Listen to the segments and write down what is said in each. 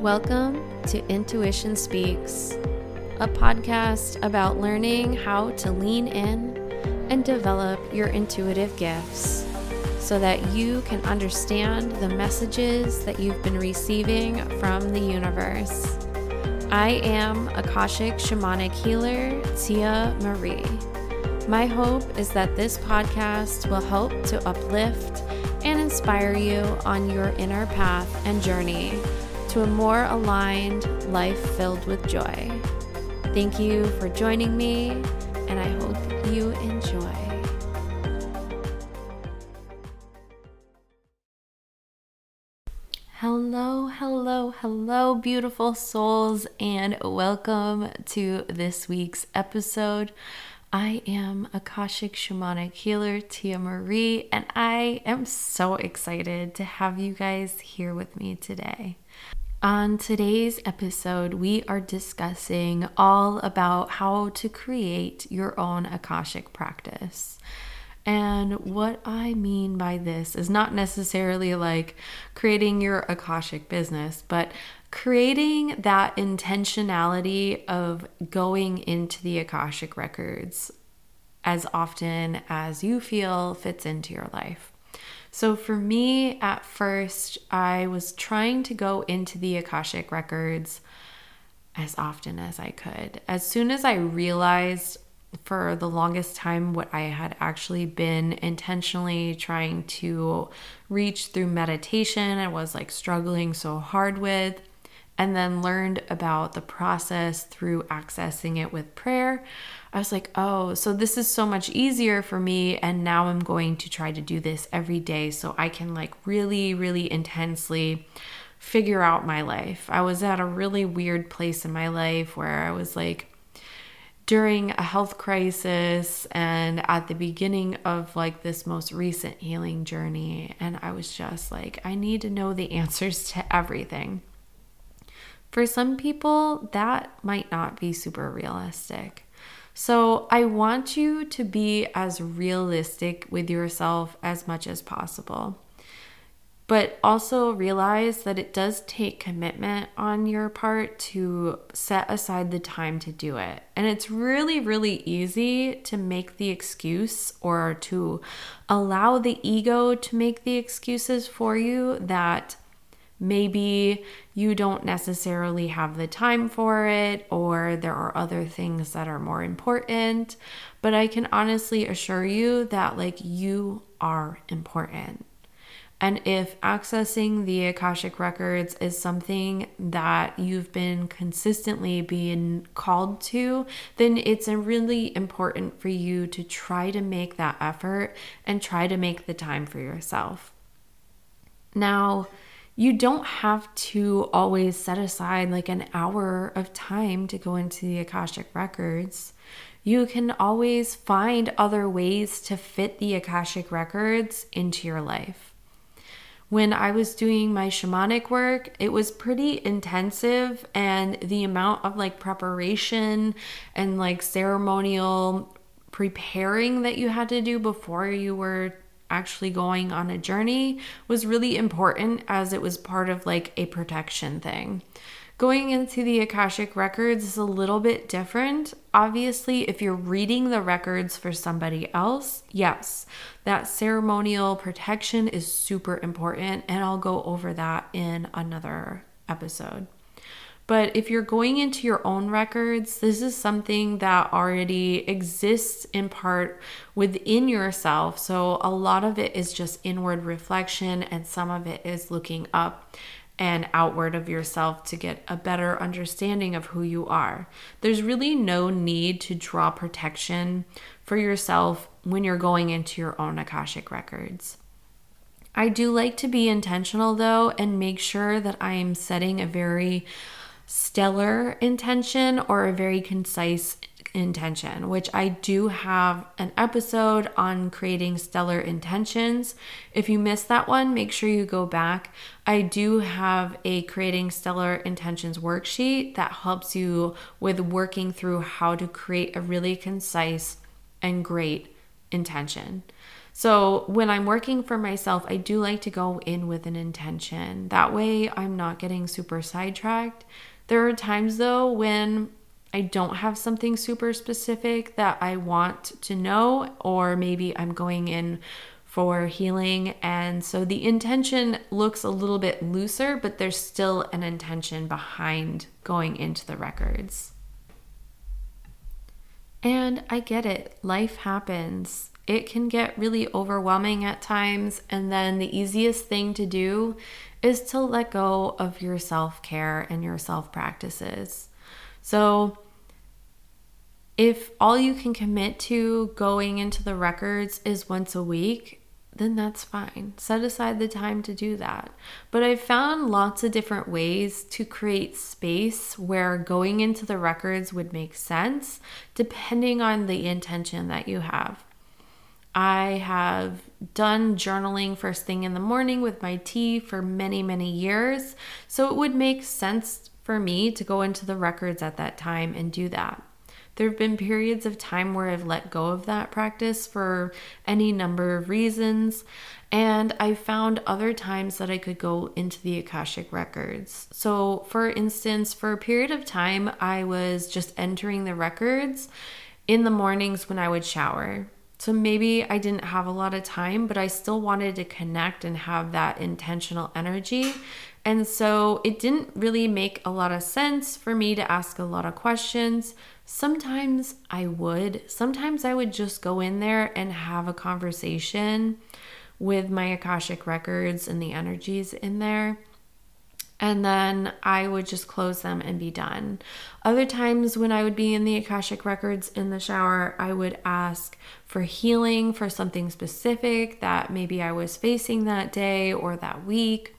Welcome to Intuition Speaks, a podcast about learning how to lean in and develop your intuitive gifts so that you can understand the messages that you've been receiving from the universe. I am Akashic Shamanic Healer Tia Marie. My hope is that this podcast will help to uplift and inspire you on your inner path and journey to a more aligned life filled with joy. Thank you for joining me, and I hope you enjoy. Hello, hello, hello, beautiful souls, and welcome to this week's episode. I am Akashic Shamanic Healer Tia Marie, and I am so excited to have you guys here with me today. On today's episode, we are discussing all about how to create your own Akashic practice. And what I mean by this is not necessarily like creating your Akashic business, but creating that intentionality of going into the Akashic records as often as you feel fits into your life. So for me, at first, I was trying to go into the Akashic records as often as I could. As soon as I realized for the longest time what I had actually been intentionally trying to reach through meditation I was like struggling so hard with, and then learned about the process through accessing it with prayer, I was like, oh, so this is so much easier for me. And now I'm going to try to do this every day so I can like really, really intensely figure out my life. I was at a really weird place in my life where I was like, during a health crisis and at the beginning of like this most recent healing journey. And I was just like, I need to know the answers to everything. For some people, that might not be super realistic. So, I want you to be as realistic with yourself as much as possible. But also realize that it does take commitment on your part to set aside the time to do it. And it's really, really easy to make the excuse or to allow the ego to make the excuses for you that maybe you don't necessarily have the time for it or there are other things that are more important. But i can honestly assure you that like you are important. And if accessing the akashic records is something that you've been consistently being called to then it's really important for you to try to make that effort and try to make the time for yourself. Now you don't have to always set aside like an hour of time to go into the Akashic records. You can always find other ways to fit the Akashic records into your life. When I was doing my shamanic work, it was pretty intensive, and the amount of like preparation and like ceremonial preparing that you had to do before you were actually going on a journey was really important as it was part of like a protection thing. Going into the Akashic records is a little bit different. Obviously, if you're reading the records for somebody else, yes, that ceremonial protection is super important, and I'll go over that in another episode. But if you're going into your own records, this is something that already exists in part within yourself. So a lot of it is just inward reflection, and some of it is looking up and outward of yourself to get a better understanding of who you are. There's really no need to draw protection for yourself when you're going into your own Akashic records. I do like to be intentional though and make sure that I am setting a very stellar intention or a very concise intention, which I do have an episode on creating stellar intentions. If you missed that one, make sure you go back. I do have a creating stellar intentions worksheet that helps you with working through how to create a really concise and great intention. So, when I'm working for myself, I do like to go in with an intention. That way, I'm not getting super sidetracked. There are times, though, when I don't have something super specific that I want to know, or maybe I'm going in for healing. And so the intention looks a little bit looser, but there's still an intention behind going into the records. And I get it, life happens it can get really overwhelming at times. And then the easiest thing to do is to let go of your self care and your self practices. So, if all you can commit to going into the records is once a week, then that's fine. Set aside the time to do that. But I've found lots of different ways to create space where going into the records would make sense depending on the intention that you have. I have done journaling first thing in the morning with my tea for many, many years. So it would make sense for me to go into the records at that time and do that. There have been periods of time where I've let go of that practice for any number of reasons. And I found other times that I could go into the Akashic records. So, for instance, for a period of time, I was just entering the records in the mornings when I would shower. So maybe I didn't have a lot of time, but I still wanted to connect and have that intentional energy. And so it didn't really make a lot of sense for me to ask a lot of questions. Sometimes I would. Sometimes I would just go in there and have a conversation with my Akashic records and the energies in there and then I would just close them and be done. Other times when I would be in the Akashic Records in the shower, I would ask for healing for something specific that maybe I was facing that day or that week.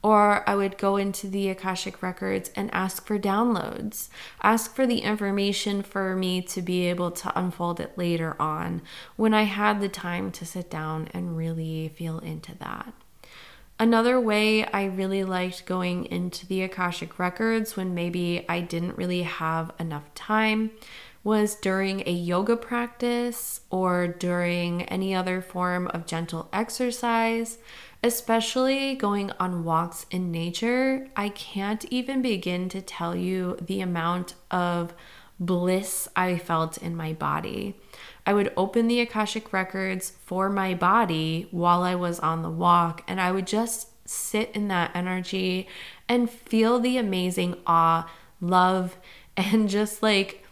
Or I would go into the Akashic Records and ask for downloads, ask for the information for me to be able to unfold it later on when I had the time to sit down and really feel into that. Another way I really liked going into the Akashic Records when maybe I didn't really have enough time was during a yoga practice or during any other form of gentle exercise, especially going on walks in nature. I can't even begin to tell you the amount of bliss I felt in my body. I would open the Akashic records for my body while I was on the walk, and I would just sit in that energy and feel the amazing awe, love, and just like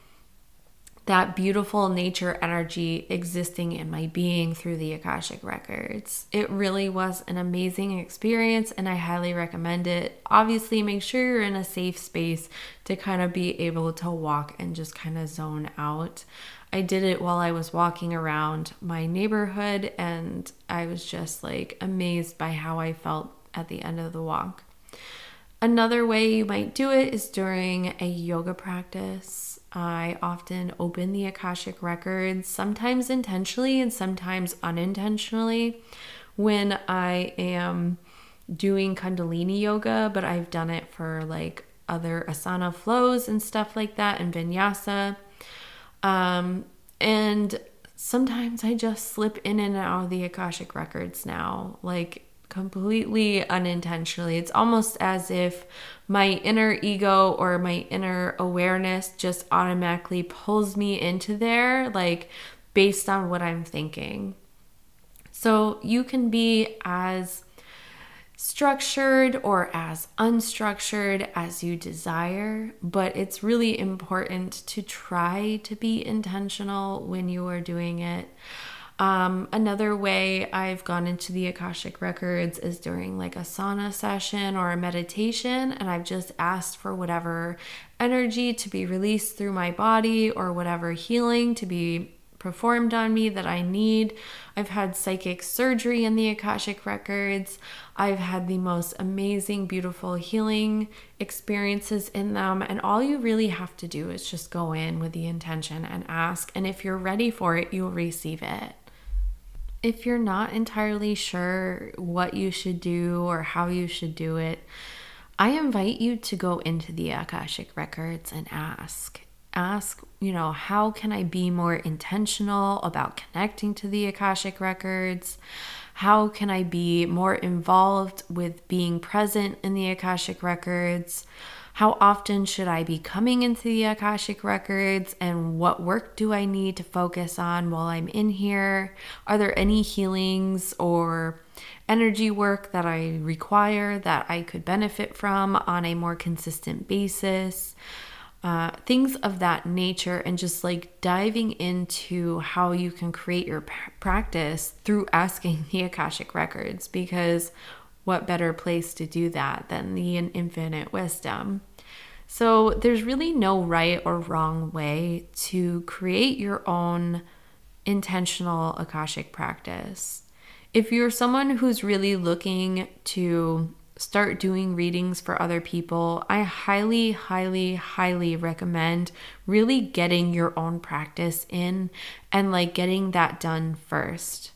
that beautiful nature energy existing in my being through the Akashic Records. It really was an amazing experience and I highly recommend it. Obviously, make sure you're in a safe space to kind of be able to walk and just kind of zone out. I did it while I was walking around my neighborhood, and I was just like amazed by how I felt at the end of the walk. Another way you might do it is during a yoga practice. I often open the Akashic records, sometimes intentionally and sometimes unintentionally, when I am doing Kundalini yoga, but I've done it for like other asana flows and stuff like that and vinyasa. Um, and sometimes I just slip in and out of the Akashic records now, like completely unintentionally. It's almost as if my inner ego or my inner awareness just automatically pulls me into there, like based on what I'm thinking. So you can be as structured or as unstructured as you desire, but it's really important to try to be intentional when you are doing it. Um, another way I've gone into the Akashic Records is during like a sauna session or a meditation, and I've just asked for whatever energy to be released through my body or whatever healing to be performed on me that I need. I've had psychic surgery in the Akashic Records. I've had the most amazing, beautiful healing experiences in them. And all you really have to do is just go in with the intention and ask. And if you're ready for it, you'll receive it. If you're not entirely sure what you should do or how you should do it, I invite you to go into the Akashic Records and ask ask, you know, how can I be more intentional about connecting to the Akashic records? How can I be more involved with being present in the Akashic records? How often should I be coming into the Akashic Records? And what work do I need to focus on while I'm in here? Are there any healings or energy work that I require that I could benefit from on a more consistent basis? Uh, things of that nature, and just like diving into how you can create your p- practice through asking the Akashic Records because what better place to do that than the infinite wisdom? So, there's really no right or wrong way to create your own intentional Akashic practice. If you're someone who's really looking to start doing readings for other people, I highly, highly, highly recommend really getting your own practice in and like getting that done first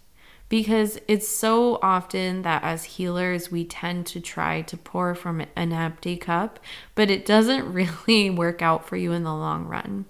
because it's so often that as healers we tend to try to pour from an empty cup, but it doesn't really work out for you in the long run.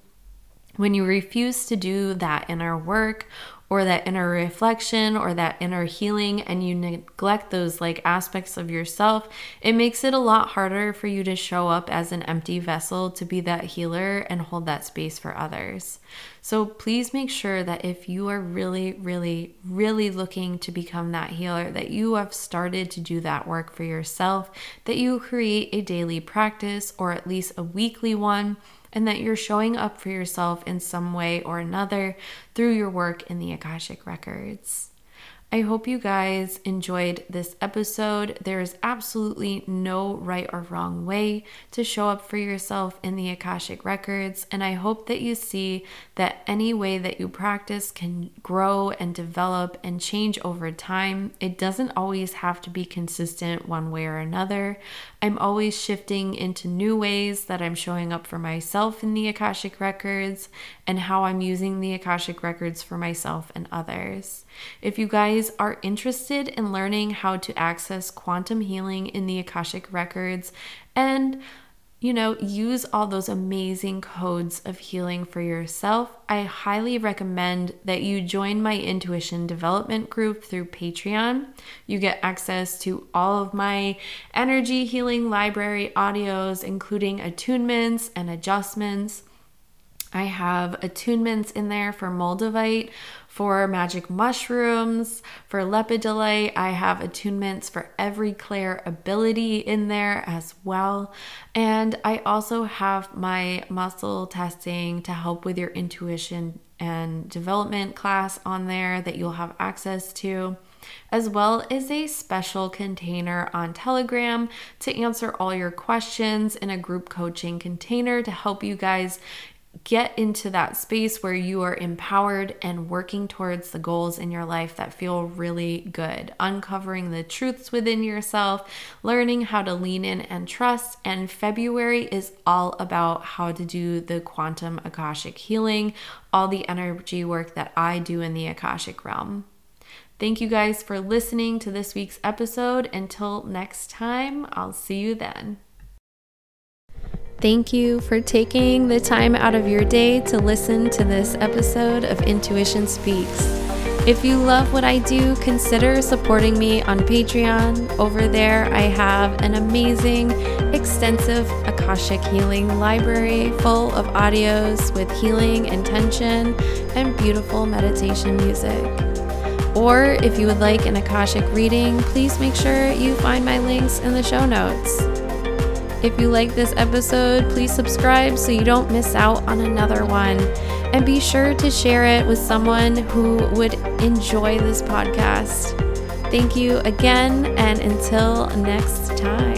When you refuse to do that inner work or that inner reflection or that inner healing and you neglect those like aspects of yourself, it makes it a lot harder for you to show up as an empty vessel to be that healer and hold that space for others. So please make sure that if you are really, really, really looking to become that healer, that you have started to do that work for yourself, that you create a daily practice or at least a weekly one and that you're showing up for yourself in some way or another through your work in the Akashic Records. I hope you guys enjoyed this episode. There is absolutely no right or wrong way to show up for yourself in the Akashic Records, and I hope that you see that any way that you practice can grow and develop and change over time. It doesn't always have to be consistent one way or another. I'm always shifting into new ways that I'm showing up for myself in the Akashic Records and how I'm using the Akashic Records for myself and others. If you guys are interested in learning how to access quantum healing in the Akashic Records and you know, use all those amazing codes of healing for yourself, I highly recommend that you join my intuition development group through Patreon. You get access to all of my energy healing library audios, including attunements and adjustments. I have attunements in there for Moldavite, for magic mushrooms, for lepidolite. I have attunements for every clair ability in there as well. And I also have my muscle testing to help with your intuition and development class on there that you'll have access to as well as a special container on Telegram to answer all your questions in a group coaching container to help you guys get into that space where you are empowered and working towards the goals in your life that feel really good, uncovering the truths within yourself, learning how to lean in and trust. And February is all about how to do the quantum Akashic healing, all the energy work that I do in the Akashic realm. Thank you guys for listening to this week's episode. Until next time, I'll see you then. Thank you for taking the time out of your day to listen to this episode of Intuition Speaks. If you love what I do, consider supporting me on Patreon. Over there, I have an amazing, extensive Akashic healing library full of audios with healing intention and beautiful meditation music. Or if you would like an Akashic reading, please make sure you find my links in the show notes. If you like this episode, please subscribe so you don't miss out on another one. And be sure to share it with someone who would enjoy this podcast. Thank you again, and until next time.